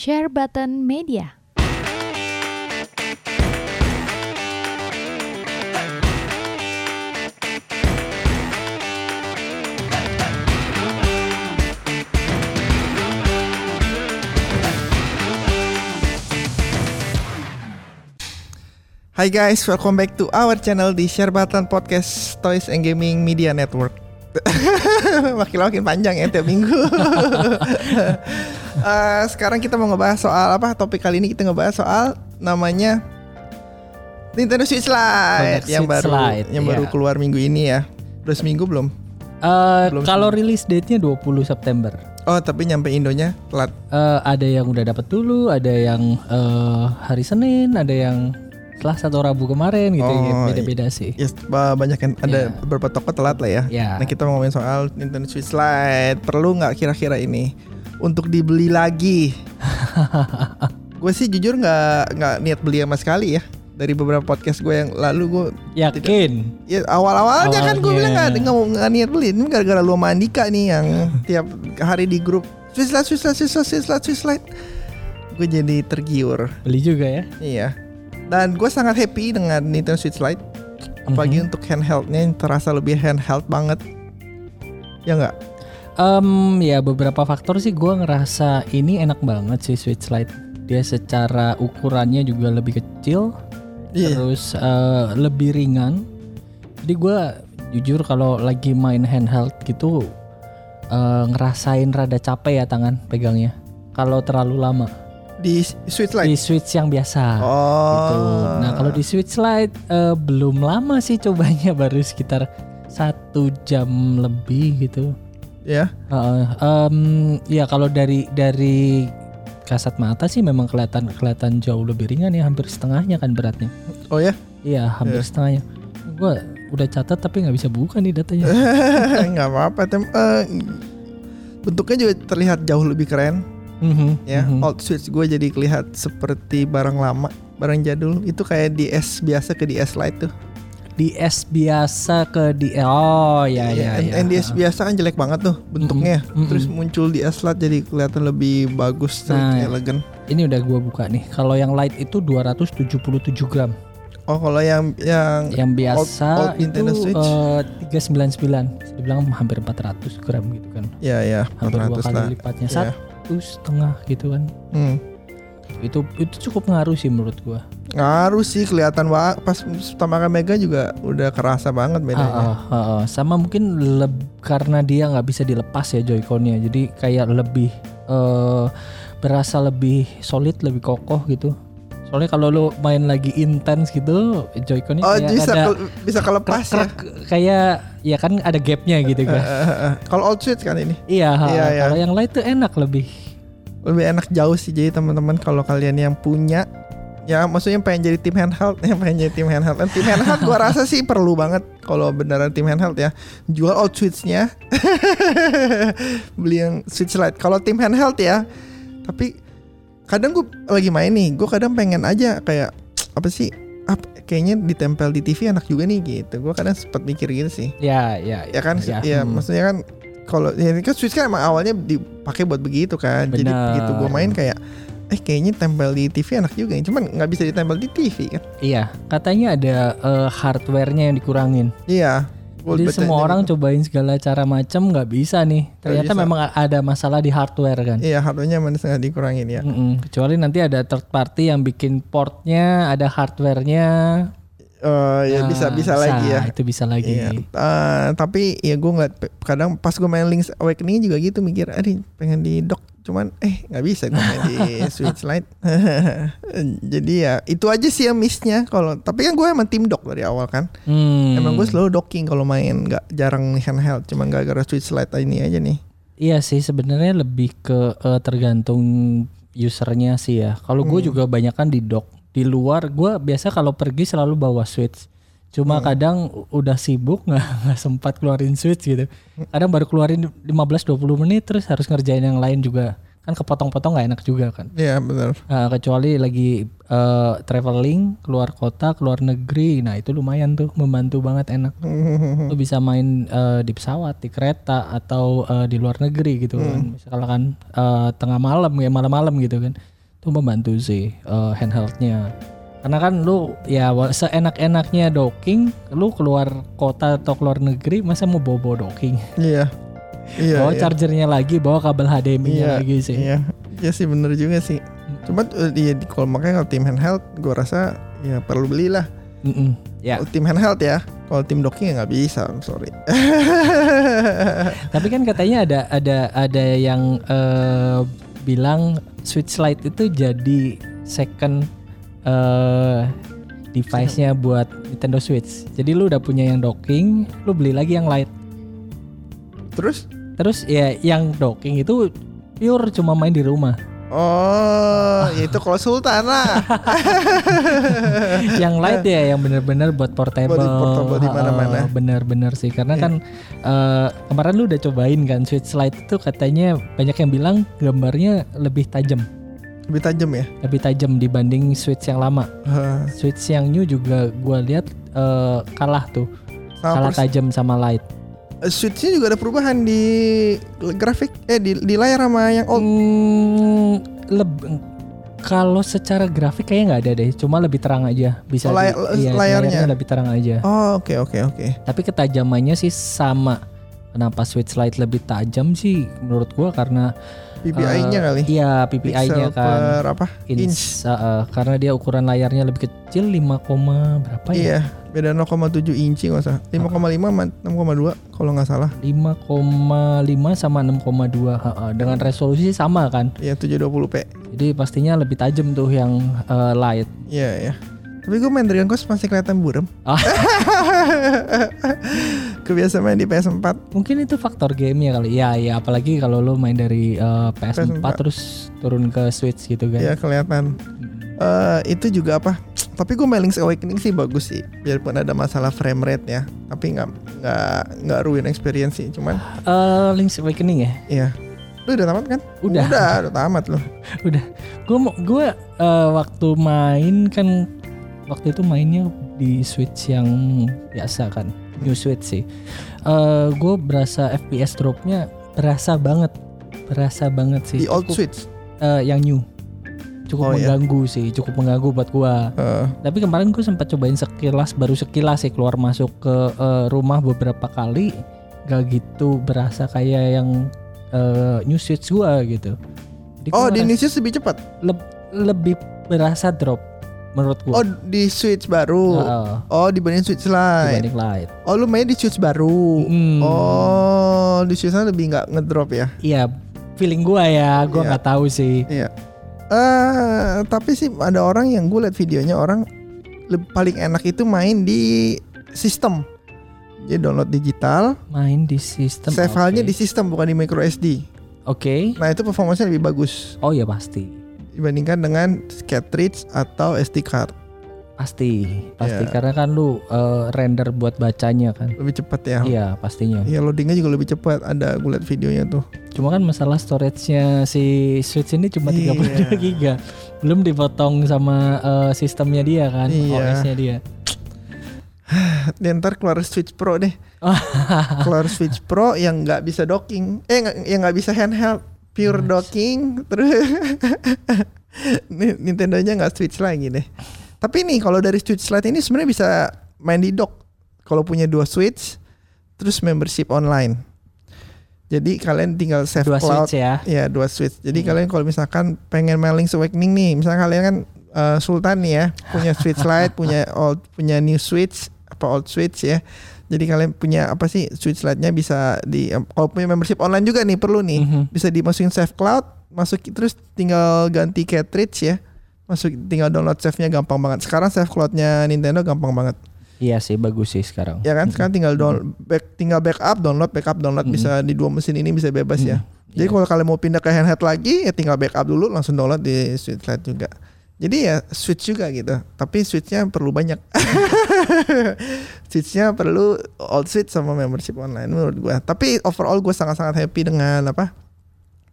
Share Button Media. Hai guys, welcome back to our channel di Share Button Podcast Toys and Gaming Media Network. Makin-makin panjang ya tiap minggu. Eh, sekarang kita mau ngebahas soal apa? Topik kali ini kita ngebahas soal namanya Nintendo Switch Lite yang Switch baru Lite, yang baru iya. keluar minggu ini ya. Udah seminggu belum? Eh, Belum kalau rilis date-nya 20 September. Oh, tapi nyampe Indonya telat. Eh, ada yang udah dapat dulu, ada yang eh, hari Senin, ada yang Selasa atau Rabu kemarin gitu ya. Oh, Beda-beda sih. Yes, ba- banyak yang ada Iya. beberapa toko telat lah ya. Ya. Nah kita mau ngomongin soal Nintendo Switch Lite Perlu nggak kira-kira ini Untuk dibeli lagi Gue sih jujur nggak nggak niat beli sama sekali ya Dari beberapa podcast gue yang lalu gue Yakin? Ya awal-awalnya kan gue Awalnya. bilang nggak nggak mau nggak niat beli Ini gara-gara lu sama Andika nih yang tiap hari di grup Switch Lite, Switch Lite, Switch Lite, Switch Lite, Switch Lite Gue jadi tergiur Beli juga ya? Iya Dan gue sangat happy dengan Nintendo Switch Lite Apalagi Mhm. untuk handheldnya yang terasa lebih handheld banget Ya nggak? Em, ya beberapa faktor sih gue ngerasa ini enak banget sih Switch Lite. Dia secara ukurannya juga lebih kecil, Iya. terus eh, lebih ringan. Jadi gue jujur kalau lagi main handheld gitu eh, ngerasain rada capek ya tangan pegangnya. Kalau terlalu lama Di Switch Lite? di Switch yang biasa. Oh. Gitu. Nah kalau di Switch Lite eh, belum lama sih cobanya baru sekitar satu jam lebih gitu. Ya. Heeh, em, ya kalau dari dari kasat mata sih memang kelihatan kelihatan jauh lebih ringan ya hampir setengahnya kan beratnya. Oh ya. Iya hampir Iya. setengahnya. Gua udah catat tapi nggak bisa buka nih datanya. nggak apa-apa. Tem eh, bentuknya juga terlihat jauh lebih keren Mhm, ya. mhm. Old Switch gue jadi kelihatan seperti barang lama, barang jadul. Itu kayak DS biasa ke DS Lite tuh. DS biasa ke di oh ya ya N- ya. NDS biasa kan jelek banget tuh bentuknya. Mm-mm, Terus mm-mm. muncul DS Lite jadi kelihatan lebih bagus, terus Nah. elegan. Ini udah gua buka nih. Kalau yang light itu 277 gram. Oh kalau yang yang Yang biasa old Nintendo itu Switch? eh, 399. Bisa dibilang hampir 400 gram gitu kan. ya ya Hampir dua 400 kali lah. lipatnya. Iya. Satu setengah gitu kan. Hmm. itu itu cukup ngaruh sih menurut gua. Ngaruh sih kelihatan banget pas pertama kali Mega juga udah kerasa banget bedanya. Ah, ah, ah, ah. sama mungkin leb- karena dia nggak bisa dilepas ya Joy-Connya, jadi kayak lebih eh berasa lebih solid, lebih kokoh gitu. Soalnya kalau lu main lagi intens gitu, Joy-Connya Oh kayak bisa ada ke- bisa kelepas ya. kayak ya kan ada gapnya gitu kan. Eh, eh, eh. Kalau old switch kan ini iya, Iya, iya. kalau yang lain tuh enak lebih. lebih enak jauh sih jadi teman-teman kalau kalian yang punya ya maksudnya pengen jadi tim handheld ya pengen jadi tim handheld. Dan tim handheld gua rasa sih perlu banget kalau beneran tim handheld ya. Jual old switchnya. Beli yang switch lite. Kalau tim handheld ya tapi kadang gue lagi main nih gue kadang pengen aja kayak apa sih apa, kayaknya ditempel di TV enak juga nih gitu. Gue kadang sempat mikir gitu sih. Ya, ya, ya kan? ya. ya, Hmm. maksudnya kan kalau ya ini kan Switch kan emang awalnya dipakai buat begitu kan. Jadi Benar. begitu gue main kayak eh kayaknya tempel di TV enak juga ya. cuman nggak bisa ditempel di TV kan Iya, katanya ada eh, hardware-nya yang dikurangin. iya Jadi semua orang gitu. cobain segala cara macam nggak bisa nih. Ternyata bisa. memang ada masalah di hardware kan. iya hardware-nya emang sangat dikurangin ya Mm-mm. Kecuali nanti ada third party yang bikin portnya, ada hardware-nya. Eh, ya Nah, bisa bisa lagi ya Itu bisa lagi. Iya. Eh, tapi ya gue ngeliat pe- kadang pas gue main Link's Awakening juga gitu mikir, aduh pengen di dock, cuman eh nggak bisa gue main di Switch Lite. Jadi ya itu aja sih yang missnya. Kalau tapi kan gue emang tim dock dari awal kan. Hmm. Emang gue selalu docking kalau main, nggak jarang handheld, cuman gara-gara Switch Lite ini aja nih. Iya sih sebenarnya lebih ke eh, tergantung usernya sih ya. Kalau gue Hmm. juga banyak kan di dock. Di luar gue biasa kalau pergi selalu bawa switch. Cuma Hmm. kadang udah sibuk nggak nggak sempat keluarin switch gitu. Kadang baru keluarin 15-20 menit terus harus ngerjain yang lain juga. kan kepotong-potong nggak enak juga kan. Iya benar. Nah, kecuali lagi eh, traveling keluar kota, keluar negeri, nah itu lumayan tuh membantu banget enak. Lu bisa main eh, di pesawat, di kereta atau eh, di luar negeri gitu kan. Misalkan eh, tengah malam ya malam-malam gitu kan. Itu membantu sih eh, handheldnya. Karena kan lu ya seenak-enaknya docking, lu keluar kota atau keluar negeri masa mau bawa docking. Iya. Iya. bawa iya. chargernya lagi, bawa kabel HDMI-nya Iya, lagi sih. Iya, iya sih bener juga sih. Cuma eh, iya di- kalau makanya kalau tim handheld, gue rasa ya perlu belilah. Mm-mm. Ya. Kalau tim handheld ya, kalau tim docking ya nggak bisa, I'm sorry. Tapi kan katanya ada ada ada yang eh, bilang Switch Lite itu jadi second eh device-nya buat Nintendo Switch. Jadi lu udah punya yang docking, lu beli lagi yang Lite. Terus? Terus ya yang docking itu pure cuma main di rumah. Oh, ya itu kalau Sultan lah. yang Lite ya yang bener-bener buat portable. Buat portable di mana-mana. Heeh, Bener-bener sih karena Iya. kan eh, kemarin lu udah cobain kan Switch Lite itu katanya banyak yang bilang gambarnya lebih tajam. Lebih tajam ya. lebih tajam dibanding Switch yang lama. Switch yang new juga gua lihat eh, kalah tuh, Sama kalah tajam sama Lite. Eh, Switch-nya juga ada perubahan di grafik eh di, di layar sama yang old. Hmm, leb- kalau secara grafik kayaknya nggak ada deh, cuma lebih terang aja. Bisa Oh, di- lay- iya, layarnya. lebih terang aja. Oh, oke oke oke. Tapi ketajamannya sih sama. Kenapa Switch Lite lebih tajam sih menurut gua karena PPI-nya eh, kali. Iya, PPI-nya kan. per apa? Inch, Inch. eh, eh, karena dia ukuran layarnya lebih kecil 5, berapa ya? Iya, beda 0,7 inci nggak salah. 5,5 sama 6,2 kalau nggak salah. 5,5 sama 6,2 ha-ha. dengan resolusi sama kan Iya 720p. jadi pastinya lebih tajam tuh yang eh, light Iya ya. Tapi gue main Dragon Quest masih kelihatan buram. Ah. Kebiasa main di PS4. mungkin itu faktor gamenya kali ya ya apalagi kalau lo main dari eh, PS4, PS4. terus turun ke Switch gitu kan Iya kelihatan. Eh itu juga apa? Tapi gue main Link's Awakening sih bagus sih. Biarpun ada masalah frame rate ya. Tapi nggak nggak nggak ruin experience sih. Cuman Eh, Link's Awakening ya iya. Lu udah tamat kan? Udah. Udah, udah tamat lu. udah gue mau gue eh, waktu main kan waktu itu mainnya di Switch yang biasa kan new Switch sih. Eh gue berasa FPS dropnya berasa banget. Berasa banget sih. Di old Switch. eh, yang new. Cukup Oh, iya. mengganggu sih. Cukup mengganggu buat gua. Eh, tapi kemarin gue sempat cobain sekilas baru sekilas sih keluar masuk ke eh, rumah beberapa kali. Gak gitu berasa kayak yang eh, new switch gua gitu. Jadi oh di New Switch lebih cepat. leb- lebih berasa drop menurut Oh gua di Switch baru. Heeh, Oh dibanding Switch Lite. dibanding light Oh lu main di Switch baru. Hmm. Oh di Switch Lite lebih nggak ngedrop ya? iya feeling gua ya gua Iya. nggak tahu sih Iya. Eh tapi sih ada orang yang gue liat videonya orang paling enak itu main di sistem. Jadi download digital, main di sistem save filenya di sistem bukan di micro SD. oke Nah itu performanya lebih bagus oh ya pasti dibandingkan dengan cartridge atau SD card. pasti pasti Iya. karena kan lu eh, render buat bacanya kan Lebih cepat ya. Iya pastinya. Iya loadingnya juga lebih cepat. Ada gue liat videonya tuh. Cuma kan masalah storage-nya si Switch ini cuma 32 Iya. giga. Belum dipotong sama eh, sistemnya dia kan, Iya. OS-nya dia. Dia ntar keluar Switch Pro deh. keluar Switch Pro yang nggak bisa docking, eh yang nggak bisa handheld, pure docking, terus Ni- Nintendo-nya nggak Switch lagi deh. Tapi nih kalau dari Switch Lite ini sebenarnya bisa main di dock. Kalau punya dua Switch, terus membership online. Jadi kalian tinggal save Dua cloud. Switch ya. Ya dua Switch. Jadi kalian kalau misalkan pengen main Link's Awakening nih, misalnya kalian kan eh, Sultan nih ya, punya Switch Lite, punya old, punya new Switch apa old Switch ya. Jadi kalian punya apa sih Switch Lite-nya bisa di kalau punya membership online juga nih perlu nih, Mhm. bisa dimasukin save cloud, masuk terus tinggal ganti cartridge ya. Masuk tinggal download save-nya gampang banget. Sekarang save cloud-nya Nintendo gampang banget. Iya sih bagus sih sekarang. Ya kan? Sekarang tinggal down, back, tinggal backup, download, backup, download Mhm. bisa di dua mesin ini bisa bebas ya. Jadi Iya. kalau kalian mau pindah ke handheld lagi ya tinggal backup dulu langsung download di Switch Lite juga. Jadi ya Switch juga gitu. Tapi Switchnya perlu banyak. Switchnya perlu old Switch sama membership online menurut gua. Tapi overall gue sangat-sangat happy dengan apa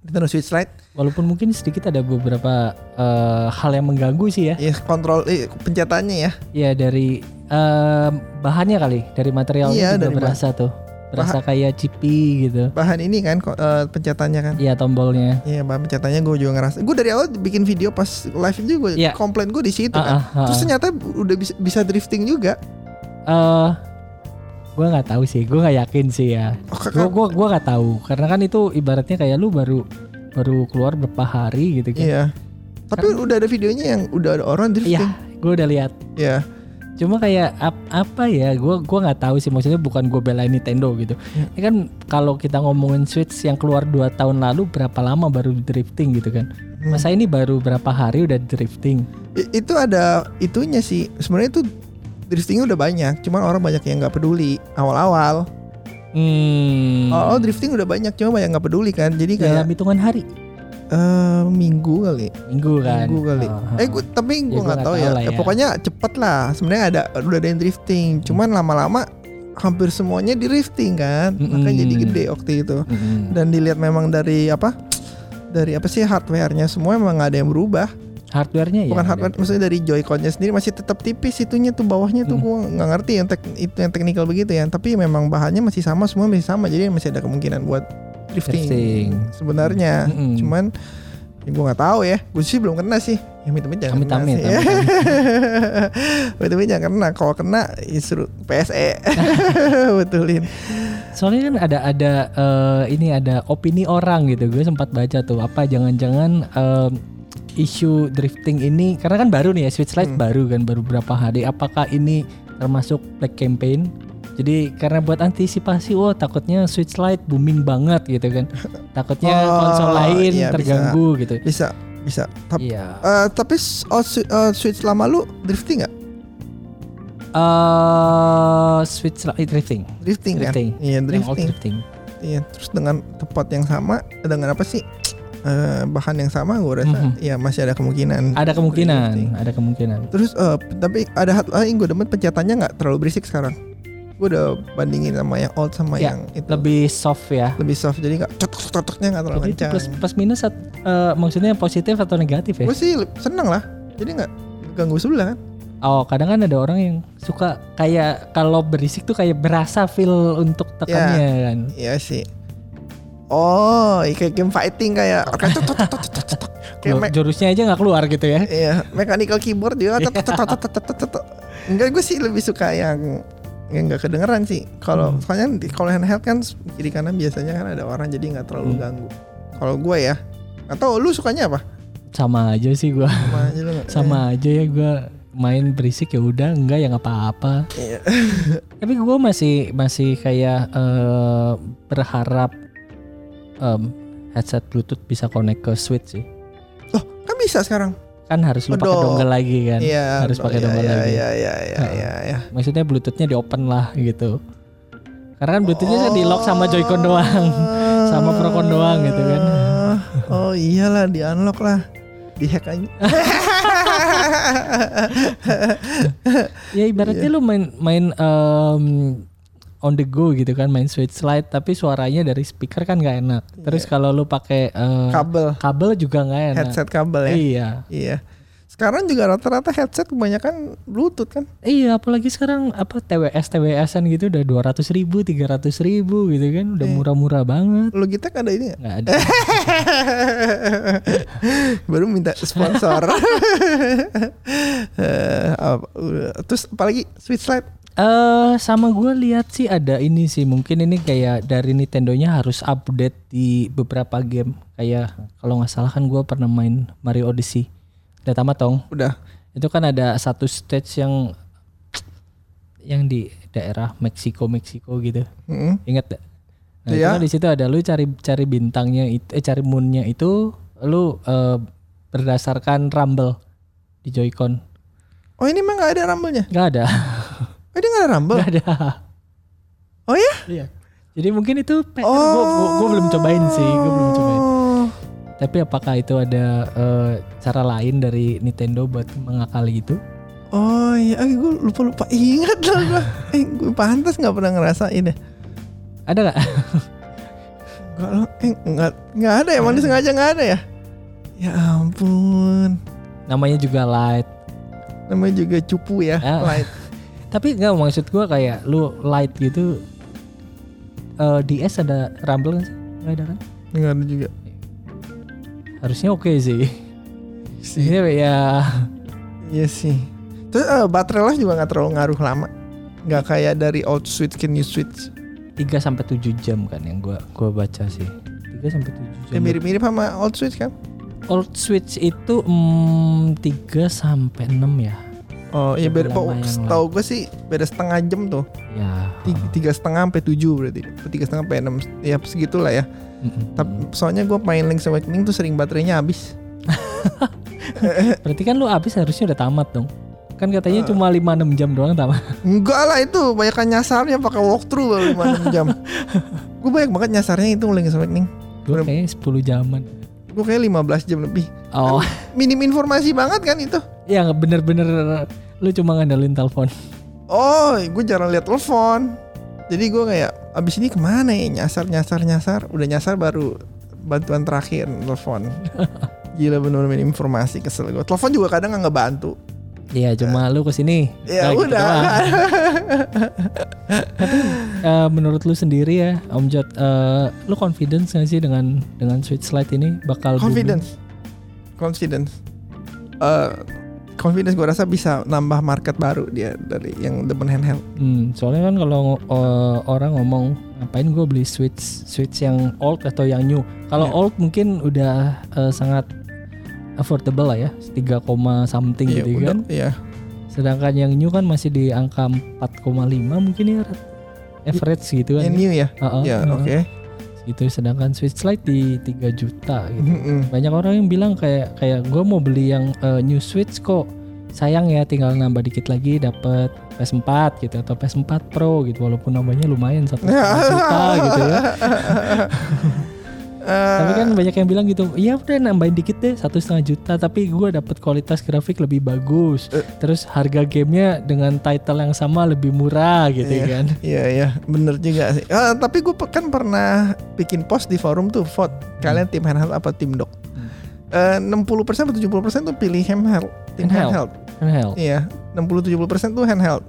Nintendo Switch Lite. Walaupun mungkin sedikit ada beberapa eh, hal yang mengganggu sih ya. Ya kontrol eh, pencetannya ya. Ya dari eh, bahannya kali, dari materialnya Iya, juga dari berasa tuh. Berasa kayak chippy gitu. Bahan ini kan eh, pencetannya kan. Iya tombolnya. Iya bahan pencetannya gue juga ngerasa. Gue dari awal bikin video pas live juga gue Iya. komplain gue di situ Ah, kan. ah, ah, Terus ternyata udah bisa, bisa drifting juga. Eh, gue nggak tahu sih, gue nggak yakin sih ya. Oh, Gue gua gua nggak tahu karena kan itu ibaratnya kayak lu baru baru keluar berapa hari gitu kan. iya. Tapi udah ada videonya yang udah ada orang Iya, drifting. gue udah lihat. Iya. Cuma kayak ap- apa ya? Gue gua nggak tahu sih. Maksudnya bukan gue belain Nintendo gitu. Ya. Ini kan kalau kita ngomongin Switch yang keluar 2 tahun lalu berapa lama baru drifting gitu kan? Hmm. Masa ini baru berapa hari udah drifting? I- itu ada itunya sih. Sebenarnya itu driftingnya udah banyak. Cuman orang banyak yang nggak peduli awal-awal. Hmm. Awal drifting udah banyak, cuma banyak nggak peduli kan. Jadi kayak dalam hitungan hari, eh, minggu kali. minggu kan? Minggu kali. Oh, Eh, gua, tapi Ya, gue nggak tahu ya. Ya, ya. Pokoknya cepet lah. Sebenarnya ada udah ada yang drifting. Cuman lama-lama hampir semuanya di drifting kan. Makanya Mm-mm. jadi gede waktu itu. Mm-mm. Dan dilihat memang dari apa? Dari apa sih hardware-nya semua emang nggak ada yang berubah. Hardwarenya ya. Bukan ada. hardware, maksudnya dari Joy-Con-nya sendiri masih tetap tipis itunya tuh bawahnya tuh Hmm. gua nggak ngerti yang tek, itu yang teknikal begitu ya. Tapi memang bahannya masih sama, semua masih sama. Jadi masih ada kemungkinan buat drifting. Drifting. Sebenarnya, Mm-mm. cuman ya gue nggak tahu ya. Gue sih belum kena sih. Ya amit-amit jangan kena sih. amit-amit jangan kena. Kalau kena ya suruh PSE betulin. Soalnya kan ada ada eh, ini ada opini orang gitu. Gue sempat baca tuh apa jangan-jangan em, isu drifting ini karena kan baru nih ya Switch Lite Hmm. baru kan baru berapa hari. Apakah ini termasuk black campaign? Jadi karena buat antisipasi, oh takutnya Switch Lite booming banget gitu kan. Takutnya Oh, konsol lain iya, bisa. terganggu gitu. Bisa, bisa. Tapi, Iya. eh, tapi oh, eh, switch lama lu drifting nggak? eh Switch Lite drifting. Drifting, Drifting. kan? Iya Yang old drifting. drifting. Iya. Terus dengan tempat yang sama, dengan apa sih? Eh, bahan yang sama, gue rasa Mhm. ya masih ada kemungkinan. Ada drifting. kemungkinan, ada kemungkinan. Terus eh, tapi ada hal lain gue demen pencetannya nggak terlalu berisik sekarang. Gue udah bandingin sama yang old sama Ya, yang itu Lebih soft ya. lebih soft jadi nggak cotok-cotoknya nggak terlalu itu kencang. plus, plus minus at- eh, maksudnya positif atau negatif ya? Gue sih seneng lah. Jadi nggak ganggu sebelah kan. Oh kadang kan ada orang yang suka kayak kalau berisik tuh kayak berasa feel untuk tekannya kan. Iya sih. Oh, iya, kayak game fighting kayak kayak Jurusnya aja nggak keluar gitu ya? iya, mechanical keyboard juga. tok. Enggak, gue sih lebih suka yang yang nggak kedengeran sih. Kalau Hmm. soalnya kalau handheld kan kiri kanan biasanya kan ada orang jadi nggak terlalu Hmm. ganggu. Kalau gue ya, atau lu sukanya apa? Sama aja sih gua. Sama aja lu nggak? Sama aja ya gua main berisik ya udah enggak ya nggak apa-apa. Iya. Tapi gua masih masih kayak eh, berharap em, headset Bluetooth bisa connect ke Switch sih. Loh, kan bisa sekarang. Kan harus lu pakai dongle lagi kan. Iya. harus pakai iya, dongle iya, lagi. Iya, iya, iya, Heeh. iya, iya. Maksudnya Bluetoothnya di open lah gitu. Karena kan Bluetoothnya kan di lock sama Joy-Con doang. Sama Procon doang gitu kan. Oh iyalah di unlock lah. Di hack aja. Ya ibaratnya Iya. lu main main em, on the go gitu kan main Switch Lite tapi suaranya dari speaker kan nggak enak. Terus kalau lu pakai eh, kabel kabel juga nggak enak. headset kabel ya. Iya. Iya. Sekarang juga rata-rata headset kebanyakan Bluetooth kan. Iya, apalagi sekarang apa TWS TWS-an gitu udah 200 ribu, 300 ribu gitu kan, udah Iya. murah-murah banget. Logitech ada ini nggak? Ada. Baru minta sponsor. Eh, apa- udah. Terus apalagi Switch Lite. Eh sama gue lihat sih ada ini sih mungkin ini kayak dari Nintendo-nya harus update di beberapa game kayak kalau nggak salah kan gue pernah main Mario Odyssey udah tamat tong Udah. itu kan ada satu stage yang yang di daerah Meksiko Meksiko gitu Mm-mm. ingat gak? Nah, itu kan di situ ada lu cari cari bintangnya itu eh cari moonnya itu lu eh, berdasarkan rumble di Joy-Con Oh ini mah nggak ada rumble-nya. nggak ada Oh ini nggak ada rumble. nggak ada Oh ya? Iya. Jadi mungkin itu PR gua, gua belum cobain sih, gua belum cobain. Oh. Tapi apakah itu ada eh, cara lain dari Nintendo buat mengakali itu? Oh iya, gue lupa lupa ingat lah gue. Eh, gue pantas nggak pernah ngerasain ya. Ada nggak? Enggak loh, eh, enggak, enggak ada ya, mana sengaja enggak ada ya? Ya ampun. Namanya juga light. Namanya juga cupu ya, Ah. light. Tapi nggak maksud gua kayak lu light gitu. eh di S ada rumble nggak sih? Nggak ada kan? Enggak ada juga. Harusnya oke sih. Sih. Ini ya Iya sih. Terus eh, baterai life juga nggak terlalu ngaruh lama. Nggak kayak dari old switch ke new switch. 3 sampai 7 jam kan yang gua gua baca sih. 3 sampai 7 jam. Ya, mirip-mirip sama old switch kan? Old Switch itu mm, 3 sampai 6 ya. Oh iya beda. Oh, setahu gue sih beda setengah jam tuh. Ya. Tiga, tiga setengah sampai tujuh berarti. Tiga setengah sampai enam. Ya segitulah ya. Tapi soalnya gue main Link's Awakening tuh sering baterainya habis. Berarti kan lu habis harusnya udah tamat dong. Kan katanya Eh. cuma 5-6 jam doang tamat. Enggak lah itu banyak nyasarnya pakai walkthrough baru 5 jam. gue banyak banget nyasarnya itu Link's Awakening. Gue kayaknya 10 jaman. Gue kayak 15 jam lebih. Oh, Minim informasi banget kan itu. ya bener-bener lu cuma ngandelin telepon. Oh, gue jarang lihat telepon. Jadi gue kayak abis ini ke mana ya nyasar nyasar nyasar. Udah nyasar baru bantuan terakhir telepon. Gila bener bener informasi kesel gue. Telepon juga kadang nggak ngebantu. Iya, cuma lu ke sini. Ya Nah, gitu udah. doang. Eh, menurut lu sendiri ya, Om Jod, eh, lu confidence gak sih dengan dengan Switch Lite ini bakal booming? confidence, confidence. Eh, confidence gue rasa bisa nambah market baru dia dari yang demen handheld. Hmm, soalnya kan kalau eh, orang ngomong ngapain gue beli Switch Switch yang old atau yang new. Kalau Ya. old mungkin udah eh, sangat affordable lah ya, 3, something Iya, gitu udah, kan. iya. Sedangkan yang new kan masih di angka 4,5 mungkin ya average gitu kan. Yang new ya. Heeh, Ya, heeh. oke. Gitu sedangkan Switch Lite di 3 juta gitu. Mm-mm. Banyak orang yang bilang kayak kayak gue mau beli yang eh, new Switch kok sayang ya tinggal nambah dikit lagi dapat PS4 gitu atau PS4 Pro gitu walaupun nambahnya lumayan satu juta gitu ya. Eh, Tapi kan banyak yang bilang gitu, ya udah nambahin dikit deh satu setengah juta tapi gue dapet kualitas grafik lebih bagus. Eh. Terus harga gamenya dengan title yang sama lebih murah gitu Iya. kan. Iya iya bener juga sih. Ah, tapi gue kan pernah bikin post di forum tuh vote kalian tim handheld apa tim dock. Hmm. Eh 60% atau 70% tuh pilih handheld. Tim Handheld. handheld. Handheld. Iya 60-70% tuh handheld.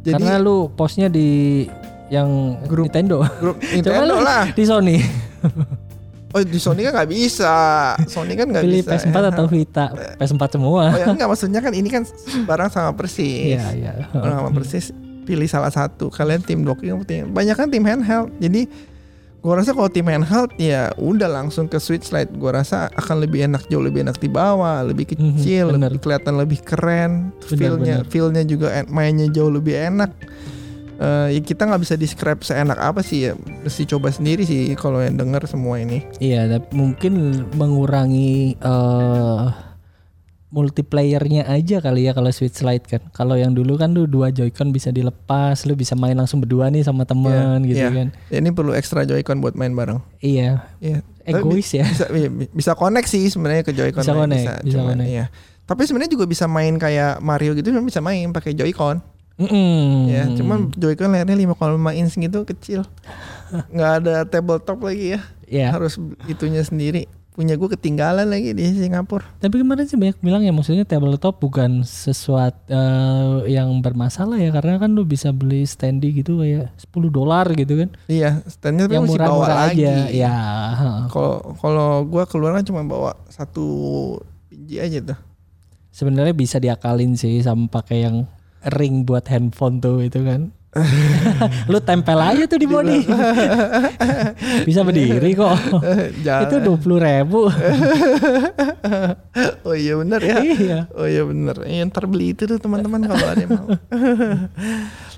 Jadi Karena lu postnya di yang Grup Nintendo. grup Coba Nintendo lu lah. di Sony Oh di Sony kan nggak bisa. Sony kan nggak pilih bisa. PS4 atau Vita. PS4 semua. Oh ya enggak maksudnya kan ini kan barang sama persis. Iya, iya. Barang sama persis. Pilih salah satu. Kalian tim docking tim. Banyak kan tim handheld. Jadi gua rasa kalau tim handheld ya udah langsung ke Switch Lite. Gua rasa akan lebih enak jauh lebih enak dibawa, lebih kecil, Mhm, bener. lebih kelihatan lebih keren. Bener, Feelnya bener. feelnya juga mainnya jauh lebih enak. Eh, ya kita nggak bisa describe seenak apa sih ya. Mesti coba sendiri sih kalau yang denger semua ini. Iya, tapi mungkin mengurangi eh multiplayernya aja kali ya kalau Switch Lite kan. Kalau yang dulu kan lu dua Joy-Con bisa dilepas, lu bisa main langsung berdua nih sama teman gitu iya. kan. Ya, ini perlu extra Joy-Con buat main bareng. Iya, Iya. egois ya. bisa iya, bi- bisa connect sih sebenarnya ke Joy-Con Bisa connect, bisa cuman, connect. iya. Tapi sebenarnya juga bisa main kayak Mario gitu bisa main pakai Joy-Con Mm-mm. ya. Cuman Joy-Con layarnya 5,5 inch gitu kecil. nggak ada tabletop lagi ya. ya. Harus itunya sendiri. Punya gue ketinggalan lagi di Singapura. Tapi kemarin sih banyak bilang ya maksudnya tabletop bukan sesuatu eh, yang bermasalah ya karena kan lu bisa beli standy gitu kayak 10 dolar gitu kan. Iya, standnya tapi yang mesti bawa lagi. aja. Ya. Kalau kalau gue keluar kan cuma bawa satu biji aja tuh. Sebenarnya bisa diakalin sih sama pakai yang ring buat handphone tuh itu kan. lu tempel aja tuh di body. bisa berdiri kok. Jangan. itu dua puluh ribu. oh iya bener ya. iya. Oh iya bener. Eh, ntar beli itu tuh teman-teman kalau ada yang mau.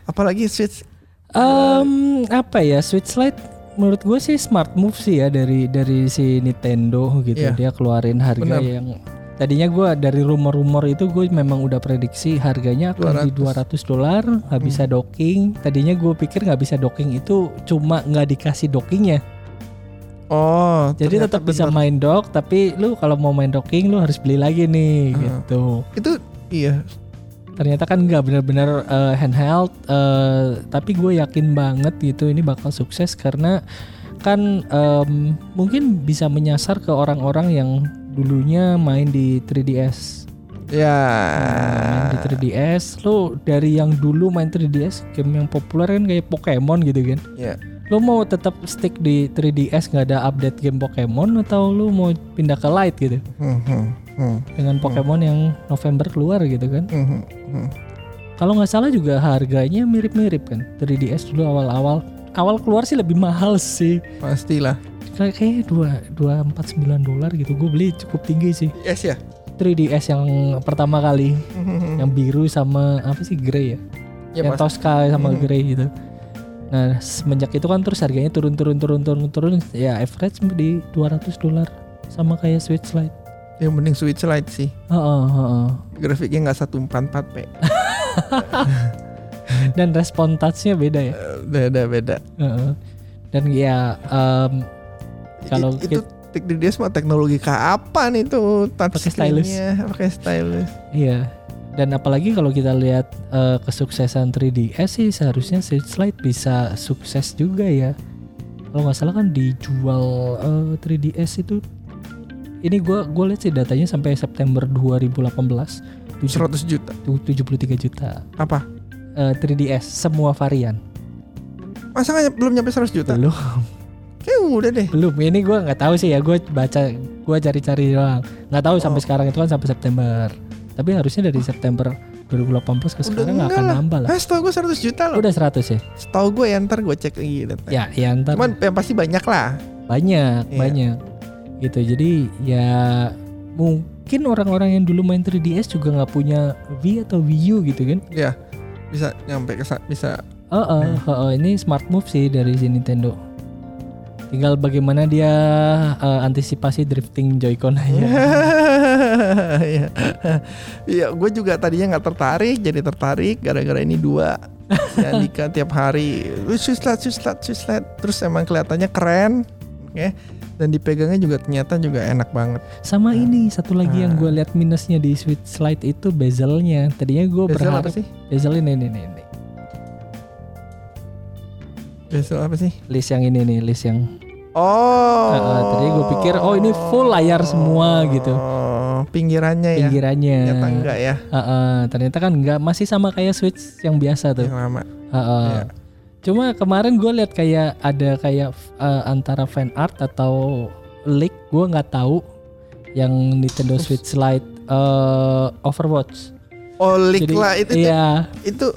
Apalagi Switch. Em, apa ya Switch Lite menurut gue sih smart move sih ya dari dari si Nintendo gitu Iya. dia keluarin harga Benar. yang tadinya gue dari rumor-rumor itu gue memang udah prediksi harganya akan di 200 dolar nggak bisa Hmm. docking tadinya gue pikir nggak bisa docking itu cuma nggak dikasih dockingnya Oh, jadi tetap bisa bener. main dock tapi lu kalau mau main docking lu harus beli lagi nih Hmm. gitu Itu iya. ternyata kan nggak benar-benar eh, handheld eh, tapi gue yakin banget gitu ini bakal sukses karena kan em, mungkin bisa menyasar ke orang-orang yang dulunya main di 3DS. Ya. Main di 3DS, lo dari yang dulu main 3DS, game yang populer kan kayak Pokemon gitu kan. Ya. Lo mau tetap stick di 3DS nggak ada update game Pokemon atau lo mau pindah ke Lite gitu Hmm, hmm, hmm, dengan Pokemon yang November keluar gitu kan? hmm, hmm, hmm. Kalau nggak salah juga harganya mirip-mirip kan. 3DS dulu awal-awal awal keluar sih lebih mahal sih. Pastilah. Kayak kayaknya dua dua empat sembilan dolar gitu. Gue beli cukup tinggi sih. Yes ya. 3DS yang pertama kali yang biru sama apa sih grey ya? Ya, yang Mas. Tosca sama Hmm. grey gitu. Nah semenjak itu kan terus harganya turun turun turun turun turun ya average di 200 dolar sama kayak Switch Lite. Yang mending Switch Lite sih. Heeh, heeh. Grafiknya nggak 144p. Dan respon touch-nya beda ya. Eh, Beda beda. Heeh. Dan ya em, Kalau I- itu tik di dia mah teknologi kapan itu touch Pakai stylus. pakai stylus. Iya. Dan apalagi kalau kita lihat eh, kesuksesan 3DS sih seharusnya Switch Lite bisa sukses juga ya. Kalau nggak salah kan dijual eh, 3DS itu ini gua gua lihat sih datanya sampai September 2018 tujuh- 100 juta. tu- 73 juta. Apa? Eh, 3DS semua varian. Masa nggak- belum nyampe 100 juta? Belum, Kayak udah deh. belum. Ini gua nggak tahu sih ya. Gue baca, gua cari-cari doang. Nggak tahu sampai Oh. sekarang itu kan sampai September. Tapi harusnya dari September 2018 ke sekarang nggak akan lah. nambah lah. Ah, setahu gue 100 juta loh. Udah 100 ya? Setahu gue ya ntar gue cek lagi data. Ya, ya ntar Cuman yang pasti banyak lah. banyak, Iya. banyak. Gitu. Jadi ya mungkin orang-orang yang dulu main 3DS juga nggak punya Wii atau Wii U gitu kan? Ya bisa nyampe ke sa- bisa. Oh, oh, Hmm. oh, oh, ini smart move sih dari si Nintendo. Tinggal bagaimana dia eh, antisipasi drifting Joy-Con aja. Iya, iya. Gue juga tadinya nggak tertarik, jadi tertarik gara-gara ini dua. Si Andika tiap hari, lu suslat, suslat, suslat. Terus emang kelihatannya keren, oke. Dan dipegangnya juga ternyata juga enak banget. Sama ini satu lagi yang Ah. gue lihat minusnya di Switch Lite itu bezelnya. Tadinya gue Bezel berharap apa sih? bezel ini ini ini, ini. Bezel apa sih? list yang ini nih list yang Oh. Heeh, tadi gue pikir, oh, ini full layar semua gitu. Oh, pinggirannya ya. pinggirannya. Ternyata enggak ya, Heeh, ternyata kan enggak masih sama kayak Switch yang biasa tuh. yang lama. Heeh. Iya. Cuma kemarin gue lihat kayak ada kayak eh, antara fan art atau leak gue nggak tahu yang Nintendo Switch Lite eh, Overwatch. Oh, leak Jadi lah itu iya, itu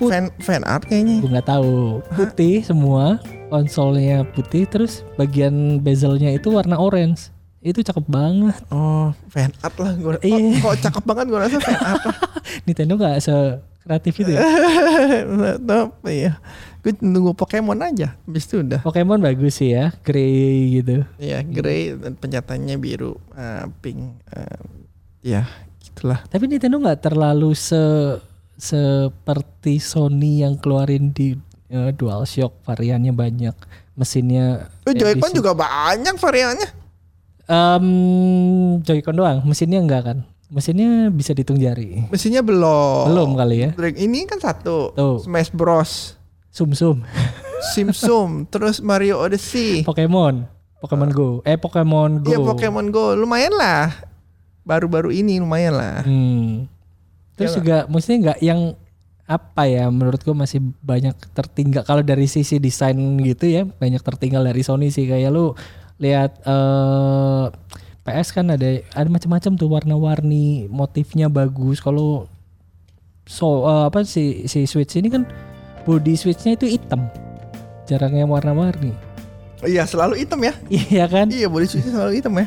Put- fan fan art kayaknya. gue nggak tahu. Putih semua, konsolnya putih, terus bagian bezelnya itu warna orange. Itu cakep banget. Oh, fan art lah gue. Iya. kok cakep banget gue rasa fan art lah. Nintendo nggak se kreatif itu ya. Tapi ya, gue nunggu Pokemon aja. Habis itu udah. Pokemon bagus sih ya, grey gitu. Ya, grey dan pencetannya biru, eh, pink. eh, ya, gitulah. Tapi Nintendo nggak terlalu se seperti Sony yang keluarin di eh, DualShock variannya banyak, mesinnya. Oh, Joy-Con juga banyak variannya. Em, Joy-Con doang, mesinnya enggak kan? Mesinnya bisa dihitung jari. Mesinnya belum. Belum kali ya. Ini kan satu. Tuh. Smash Bros. Sum sum. Simsum, terus Mario Odyssey. Pokemon, Pokemon Go. Eh Pokemon Go. Iya Pokemon Go, lumayan lah. Baru-baru ini lumayan lah. Hmm. Terus Ya juga maksudnya nggak yang apa ya menurut gua masih banyak tertinggal kalau dari sisi desain gitu ya banyak tertinggal dari Sony sih kayak lu lihat eh PS kan ada ada macam-macam tuh warna-warni motifnya bagus kalau so eh, apa si si Switch ini kan body Switchnya itu hitam jarang yang warna-warni Iya selalu hitam ya. iya kan Iya body switch selalu hitam ya.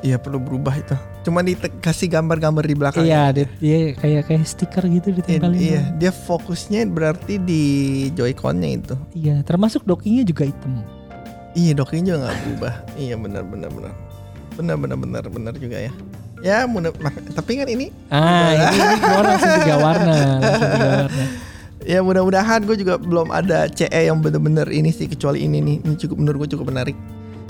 Iya perlu berubah itu. Cuma dikasih gambar-gambar di belakang. iya dia, dia kayak kayak stiker gitu Iya, ditempelin iya, doang. dia fokusnya berarti di Joy-Con-nya itu. iya termasuk dockingnya juga hitam Iya doknya juga nggak berubah. Iya benar benar benar. Benar benar benar benar juga ya. Ya mudah mak- tapi kan ini Ah, ini, ini langsung tiga warna, langsung tiga warna. ya mudah-mudahan gue juga belum ada CE yang bener-bener ini sih kecuali ini nih. Ini cukup menurut gue cukup menarik.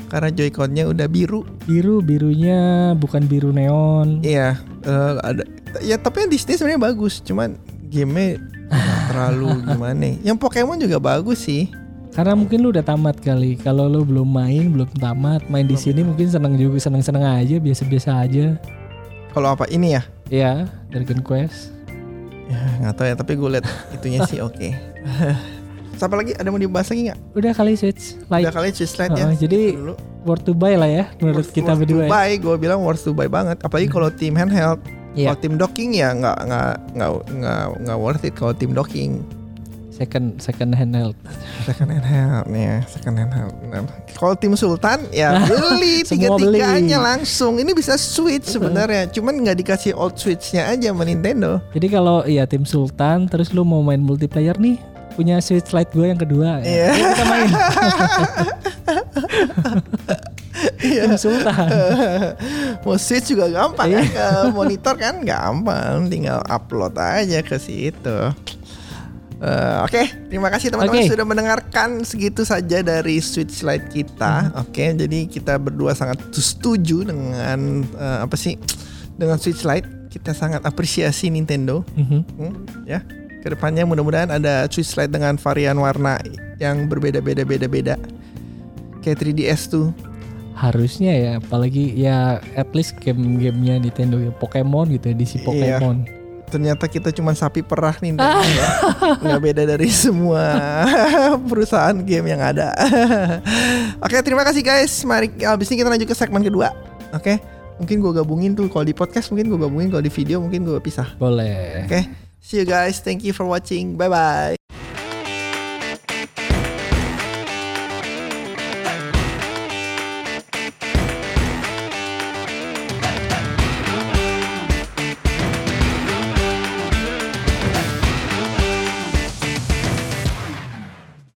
Karena Joy-Con-nya udah biru. Biru, birunya bukan biru neon. Iya, eh, ada ya tapi yang Disney sebenarnya bagus, cuman game-nya terlalu gimana. Yang Pokemon juga bagus sih. Karena mungkin lu udah tamat kali. Kalau lu belum main, belum tamat, main di sini mungkin seneng juga, seneng-seneng aja, biasa-biasa aja. Kalau apa ini ya? Ya, Dragon Quest. Ya nggak tahu ya, tapi gue liat itunya sih oke. Siapa lagi? Ada mau dibahas lagi nggak? Udah kali Switch. Like, Udah kali Switch Lite ya. Oh, jadi dulu. worth to buy lah ya menurut Worth- kita worth berdua. to ya. buy, gue bilang worth to buy banget. Apalagi kalau tim handheld. Iya. Kalau tim docking ya nggak nggak nggak nggak worth it kalau tim docking. Second second handheld. Second handheld nih, second handheld. Nah, Kalau tim Sultan ya beli tiga tiganya langsung. Ini bisa switch sebenarnya, cuman nggak dikasih old switchnya aja sama Nintendo. Jadi kalau ya tim Sultan terus lu mau main multiplayer nih punya Switch Lite gue yang kedua. Iya. Ya, kita main. Iya. tim Sultan. Mau switch juga gampang Iya. kan? Monitor kan gampang, tinggal upload aja ke situ. Eh, Oke, terima kasih teman-teman Oke. sudah mendengarkan segitu saja dari Switch Lite kita. Mhm. Oke, jadi kita berdua sangat setuju dengan eh, apa sih? Dengan Switch Lite, kita sangat apresiasi Nintendo. Mhm. Hmm, ya, ke depannya mudah-mudahan ada Switch Lite dengan varian warna yang berbeda-beda-beda-beda. Kayak 3DS tuh. Harusnya ya, apalagi ya at least game-gamenya Nintendo ya Pokemon gitu edisi Iya. Pokemon. Ternyata kita cuma sapi perah ya. nggak beda dari semua perusahaan game yang ada. Oke terima kasih guys. Mari abis ini kita lanjut ke segmen kedua. Oke mungkin gue gabungin tuh kalau di podcast mungkin gue gabungin kalau di video mungkin gue pisah. Boleh. Oke see you guys. Thank you for watching. Bye bye.